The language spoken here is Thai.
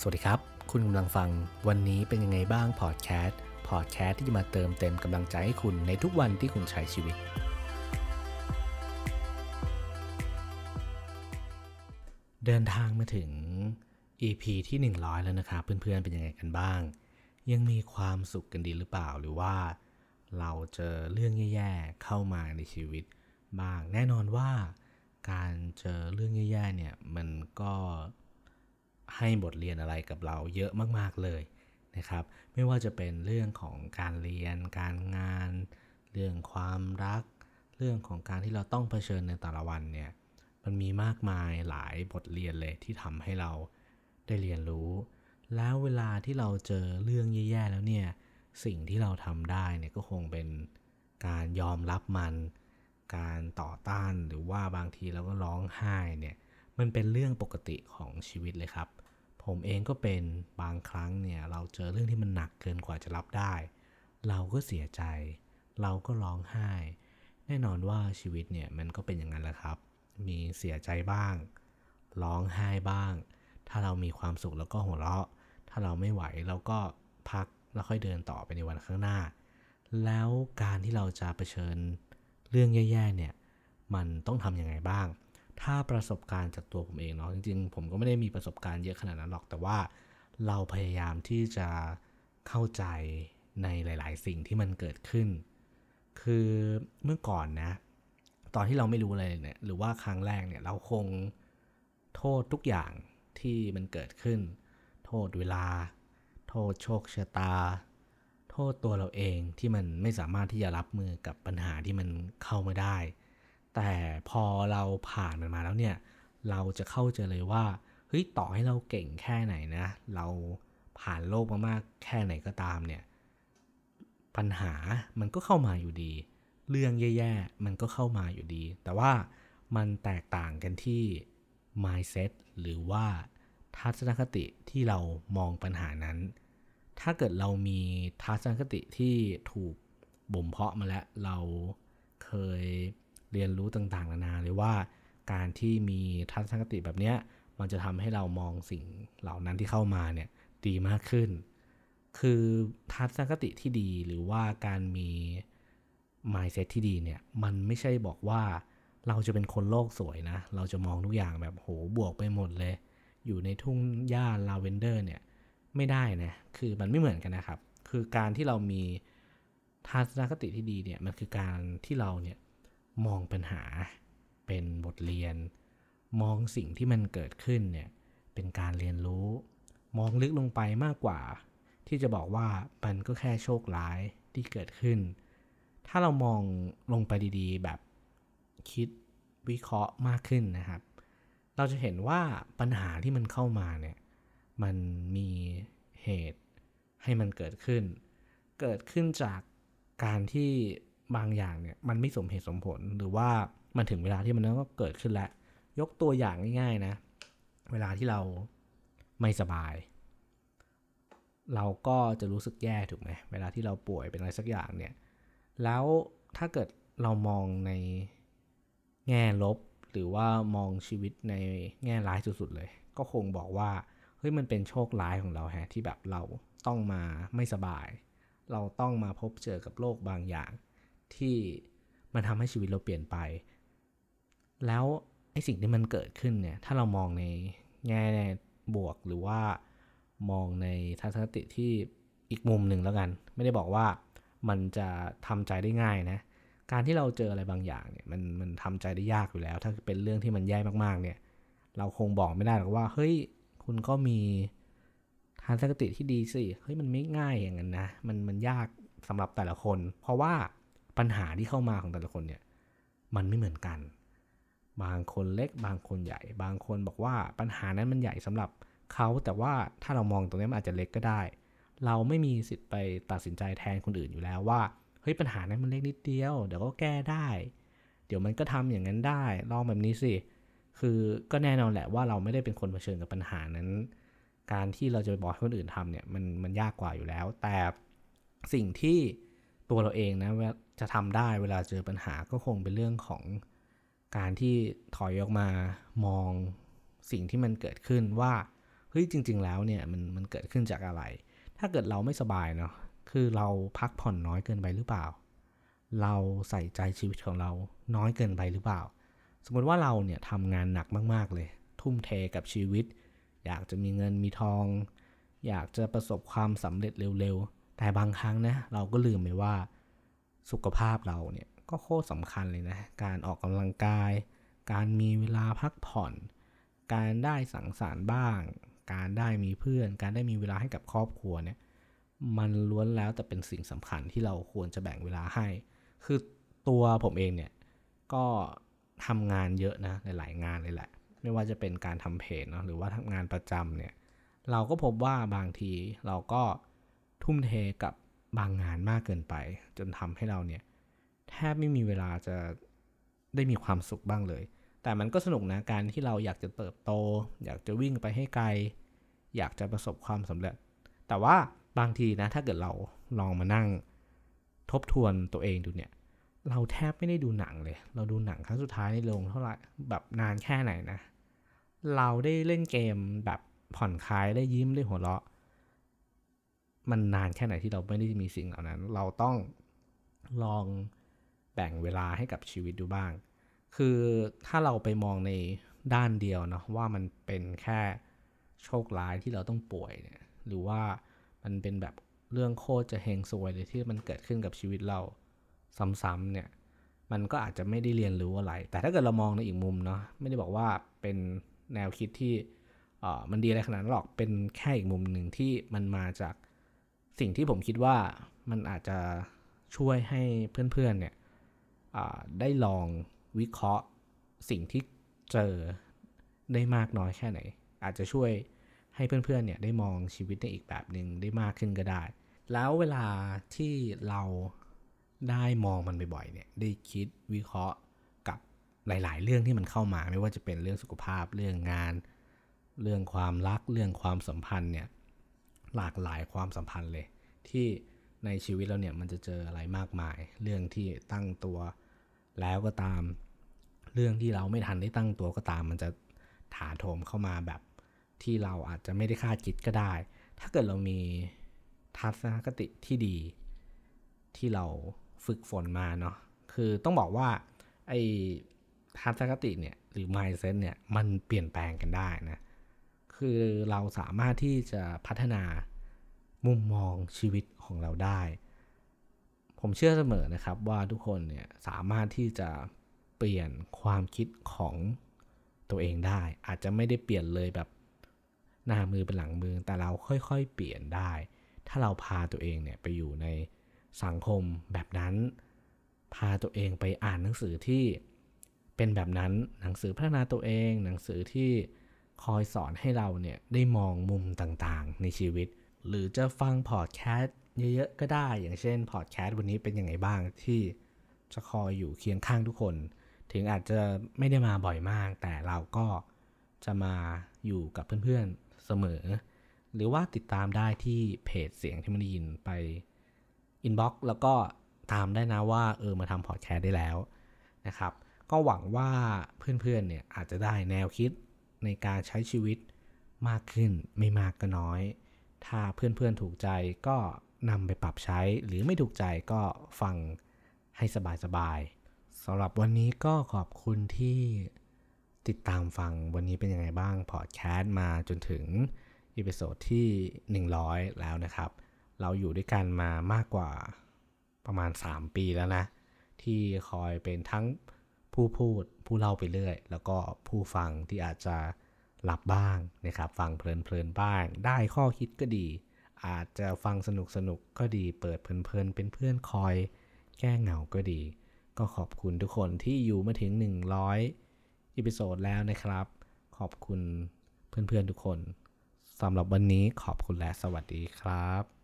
สวัสดีครับ คุณกำลังฟังวันนี้เป็นยังไงบ้างพอดแคสต์พอดแคสต์ที่จะมาเติมเต็มกำลังใจให้คุณในทุกวันที่คุณใช้ชีวิต เดินทางมาถึง EP ที่ 100 แล้วนะครับเพื่อนๆเป็นยังไงกันบ้าง ยังมีความสุขกันดีหรือเปล่าหรือว่า เราเจอเรื่องแย่ๆเข้ามาในชีวิตบ้างแน่นอนว่า การเจอเรื่องแย่ๆเนี่ยมันก็ ให้บทเรียนอะไรกับเราเยอะมาก ๆเลยนะครับ ไม่ว่าจะเป็นเรื่องของการเรียน การงาน เรื่องความรัก เรื่องของการที่เราต้องเผชิญในแต่ละวันเนี่ย มันมีมากมายหลายบทเรียนเลยที่ทำให้เราได้เรียนรู้ แล้วเวลาที่เราเจอเรื่องแย่ๆแล้วเนี่ย สิ่งที่เราทำได้เนี่ยก็คงเป็นการยอมรับมัน การต่อต้านหรือว่าบางทีเราก็ร้องไห้เนี่ย มันเป็นเรื่องปกติของชีวิตเลยครับ ผมเองก็เป็นบางครั้งเนี่ยเราเจอเรื่องที่มันหนักเกินกว่าจะรับได้ เราก็เสียใจ เราก็ร้องไห้ แน่นอนว่าชีวิตเนี่ยมันก็เป็นอย่างนั้นแหละครับ มีเสียใจบ้าง ร้องไห้บ้าง ถ้าเรามีความสุขแล้วก็หัวเราะ ถ้าเราไม่ไหวเราก็พักแล้วค่อยเดินต่อไปในวันข้างหน้า แล้วการที่เราจะเผชิญเรื่องแย่ๆเนี่ย มันต้องทำยังไงบ้าง ถ้าประสบการณ์จากตัวผมเองเนาะจริงๆ ผมก็ไม่ได้มีประสบการณ์เยอะขนาดนั้นหรอก แต่ว่าเราพยายามที่จะเข้าใจในหลาย ๆ สิ่งที่มันเกิดขึ้น คือเมื่อก่อนนะ ตอนที่เราไม่รู้อะไรเนี่ยหรือว่าครั้งแรกเนี่ยเราคงโทษทุกอย่างที่มันเกิดขึ้น โทษเวลา โทษโชคชะตา โทษตัวเราเองที่มันไม่สามารถที่จะรับมือกับปัญหาที่มันเข้ามาได้ แต่พอเราผ่านมันมาแล้วเนี่ย เราจะเข้าใจเลยว่า เฮ้ย ต่อให้เราเก่งแค่ไหนนะ เราผ่านโลกมามากแค่ไหนก็ตามเนี่ย ปัญหามันก็เข้ามาอยู่ดี เรื่องแย่ๆ มันก็เข้ามาอยู่ดี แต่ว่ามันแตกต่างกันที่ mindset หรือว่าทัศนคติที่เรามองปัญหานั้น ถ้าเกิดเรามีทัศนคติที่ถูกบ่มเพาะมาแล้ว เราเคย เรียนรู้ต่างๆ นานาหรือว่า การที่มีทัศนคติแบบเนี้ยมันจะทำให้เรามองสิ่งเหล่านั้นที่เข้ามาเนี่ยดีมากขึ้น คือทัศนคติที่ดีหรือว่าการมี mindset ที่ดีเนี่ยมันไม่ใช่บอกว่าเราจะเป็นคนโลกสวยนะ เราจะมองทุกอย่างแบบโหบวกไปหมดเลย อยู่ในทุ่งหญ้าลาเวนเดอร์เนี่ยไม่ได้นะ คือมันไม่เหมือนกันนะครับ คือการที่เรามีทัศนคติที่ดีเนี่ยมันคือการที่เราเนี่ย มองปัญหาเป็นบทเรียน มองสิ่งที่มันเกิดขึ้นเนี่ยเป็นการเรียนรู้ มองลึกลงไปมากกว่า ที่จะบอกว่ามันก็แค่โชคร้ายที่เกิดขึ้น ถ้าเรามองลงไปดีๆ แบบคิดวิเคราะห์มากขึ้นนะครับ เราจะเห็นว่าปัญหาที่มันเข้ามาเนี่ยมันมีเหตุให้มันเกิดขึ้น เกิดขึ้นจากการที่ บางอย่างเนี่ยมันไม่สมเหตุสมผลหรือว่ามันถึงเวลาที่มันก็เกิดขึ้นแล้ว ยกตัวอย่างง่ายๆนะ เวลาที่เราไม่สบาย เราก็จะรู้สึกแย่ถูกไหมเวลาที่เราป่วยเป็นอะไรสักอย่างเนี่ยแล้วถ้าเกิดเรามองในแง่ลบหรือว่ามองชีวิตในแง่ร้ายสุดๆเลย ก็คงบอกว่าเฮ้ยมันเป็นโชคร้ายของเราแฮะที่แบบเราต้องมาไม่สบาย เราต้องมาพบเจอกับโลกบางอย่าง ที่มันทำให้ชีวิตเราเปลี่ยนไป แล้วไอ้สิ่งที่มันเกิดขึ้นเนี่ยถ้าเรามองในแง่บวกหรือว่ามองในทัศนคติที่อีกมุมหนึ่งแล้วกัน ไม่ได้บอกว่ามันจะทำใจได้ง่ายนะ การที่เราเจออะไรบางอย่างเนี่ยมันมันทำใจได้ยากอยู่แล้ว ถ้าเป็นเรื่องที่มันแย่มากๆ เนี่ย เราคงบอกไม่ได้หรอกว่าเฮ้ยคุณก็มีทัศนคติที่ดีสิเฮ้ยมันไม่ง่ายอย่างนั้นนะมันมันยากสำหรับแต่ละคน เพราะว่า ปัญหาที่เข้ามาของแต่ละคนเนี่ยมันไม่เหมือนกัน บางคนเล็กบางคนใหญ่ บางคนบอกว่าปัญหานั้นมันใหญ่สำหรับเขาแต่ว่าถ้าเรามองตรงนี้มันอาจจะเล็กก็ได้ เราไม่มีสิทธิ์ไปตัดสินใจแทนคนอื่นอยู่แล้วว่าเฮ้ยปัญหานั้นมันเล็กนิดเดียว เดี๋ยวก็แก้ได้ เดี๋ยวมันก็ทำอย่างนั้นได้ลองแบบนี้สิคือก็แน่นอนแหละว่าเราไม่ได้เป็นคนเผชิญกับปัญหานั้น การที่เราจะไปบอกให้คนอื่นทำเนี่ยมันมันยากกว่าอยู่แล้ว แต่สิ่งที่ ตัวเราเองนะจะทำได้เวลาเจอปัญหาก็คงเป็นเรื่องของการที่ถอยออกมามองสิ่งที่มันเกิดขึ้นว่าเฮ้ยฮ้ยจริง ๆ แล้วเนี่ยมันมันเกิดขึ้นจากอะไร ถ้าเกิดเราไม่สบายเนาะคือเราพักผ่อนน้อยเกินไปหรือเปล่า เราใส่ใจชีวิตของเราน้อยเกินไปหรือเปล่า สมมติว่าเราเนี่ยทำงานหนักมากๆเลย ทุ่มเทกับชีวิต อยากจะมีเงินมีทอง อยากจะประสบความสำเร็จเร็วๆ แต่บางครั้งนะเราก็ลืมไปว่าสุขภาพเราเนี่ยก็โคตรสำคัญเลยนะ การออกกำลังกาย การมีเวลาพักผ่อน การได้สังสรรค์บ้าง การได้มีเพื่อน การได้มีเวลาให้กับครอบครัวเนี่ยมันล้วนแล้วแต่เป็นสิ่งสำคัญที่เราควรจะแบ่งเวลาให้ คือตัวผมเองเนี่ยก็ทำงานเยอะนะหลายงานเลยแหละ ไม่ว่าจะเป็นการทำเพจเนาะหรือว่าทำงานประจำเนี่ยเราก็พบว่าบางทีเราก็ ทุ่มเทกับบางงานมากเกินไป จนทำให้เราเนี่ยแทบไม่มีเวลาจะได้มีความสุขบ้างเลย แต่มันก็สนุกนะการที่เราอยากจะเติบโต อยากจะวิ่งไปให้ไกล อยากจะประสบความสำเร็จ แต่ว่าบางทีนะถ้าเกิดเราลองมานั่งทบทวนตัวเองดูเนี่ย เราแทบไม่ได้ดูหนังเลย เราดูหนังครั้งสุดท้ายในโรงเท่าไหร่แบบนานแค่ไหนนะ เราได้เล่นเกมแบบผ่อนคลายได้ยิ้มได้หัวเราะ มันนานแค่ไหนที่เราไม่ได้มีสิ่งเหล่านั้น เราต้องลองแบ่งเวลาให้กับชีวิตดูบ้าง คือถ้าเราไปมองในด้านเดียวเนาะว่ามันเป็นแค่โชคร้ายที่เราต้องป่วยเนี่ยหรือว่ามันเป็นแบบเรื่องโคตรจะเฮงซวยเลยที่มันเกิดขึ้นกับชีวิตเราซ้ำๆเนี่ยมันก็อาจจะไม่ได้เรียนรู้อะไร แต่ถ้าเกิดเรามองในอีกมุมเนาะไม่ได้บอกว่าเป็นแนวคิดที่มันดีอะไรขนาดนั้นหรอกเป็นแค่อีกมุมหนึ่งที่มันมาจาก สิ่งที่ผมคิดว่ามันอาจจะช่วยให้เพื่อนๆเนี่ยได้ลองวิเคราะห์สิ่งที่เจอได้มากน้อยแค่ไหน อาจจะช่วยให้เพื่อนๆเนี่ยได้มองชีวิตในอีกแบบหนึ่งได้มากขึ้นก็ได้ แล้วเวลาที่เราได้มองมันบ่อยๆเนี่ยได้คิดวิเคราะห์กับหลายๆ เรื่องที่มันเข้ามา ไม่ว่าจะเป็นเรื่องสุขภาพเรื่องงาน เรื่องความรักเรื่องความสัมพันธ์เนี่ย หลากหลายความสัมพันธ์เลย ที่ในชีวิตเราเนี่ยมันจะเจออะไรมากมาย เรื่องที่ตั้งตัวแล้วก็ตาม เรื่องที่เราไม่ทันได้ตั้งตัวก็ตาม มันจะถาโถมเข้ามาแบบที่เราอาจจะไม่ได้คาดคิดก็ได้ ถ้าเกิดเรามีทัศนคติที่ดี ที่เราฝึกฝนมาเนาะคือต้องบอกว่าไอ้ทัศนคติเนี่ยหรือ mindset เนี่ยมันเปลี่ยนแปลงกันได้นะ คือเราสามารถที่จะพัฒนามุมมองชีวิตของเราได้ ผมเชื่อเสมอนะครับว่าทุกคนเนี่ยสามารถที่จะเปลี่ยนความคิดของตัวเองได้ อาจจะไม่ได้เปลี่ยนเลยแบบหน้ามือเป็นหลังมือแต่เราค่อยๆ เปลี่ยนได้ ถ้าเราพาตัวเองเนี่ยไปอยู่ในสังคมแบบนั้น พาตัวเองไปอ่านหนังสือที่เป็นแบบนั้นหนังสือพัฒนาตัวเอง หนังสือที่ คอยสอนให้เราเนี่ยได้มองมุมต่างๆ ในชีวิต หรือจะฟังพอดแคสต์เยอะๆ ก็ได้ อย่างเช่นพอดแคสต์วันนี้เป็นยังไงบ้างที่จะคอยอยู่เคียงข้างทุกคน ถึงอาจจะไม่ได้มาบ่อยมาก แต่เราก็จะมาอยู่กับเพื่อนๆเสมอ หรือว่าติดตามได้ที่เพจเสียงที่มันยินไป inbox แล้วก็ตามได้นะว่าเออมาทำพอดแคสต์ได้แล้วนะครับ ก็หวังว่าเพื่อนๆเนี่ยอาจจะได้แนวคิด ในการใช้ชีวิตมากขึ้นไม่มากก็น้อย ถ้าเพื่อนๆถูกใจก็นำไปปรับใช้ หรือไม่ถูกใจก็ฟังให้สบายๆสำหรับวันนี้ก็ขอบคุณที่ติดตามฟังวันนี้เป็นยังไงบ้างพอดแคสต์มาจนถึง episode ที่ 100 แล้วนะครับ เราอยู่ด้วยกันมามากกว่าประมาณ 3 ปีแล้วนะ ที่คอยเป็นทั้ง ผู้พูดผู้เล่าไปเรื่อย แล้วก็ผู้ฟังที่อาจจะหลับบ้างนะครับ ฟังเพลินๆบ้าง ได้ข้อคิดก็ดี อาจจะฟังสนุกสนุกก็ดี เปิดเพลินๆเป็นเพื่อนคอย แก้เหงาก็ดี ก็ขอบคุณทุกคนที่อยู่มาถึง 100อีพิโซดแล้วนะครับ ขอบคุณเพื่อนๆทุกคนสำหรับวันนี้ขอบคุณและสวัสดีครับ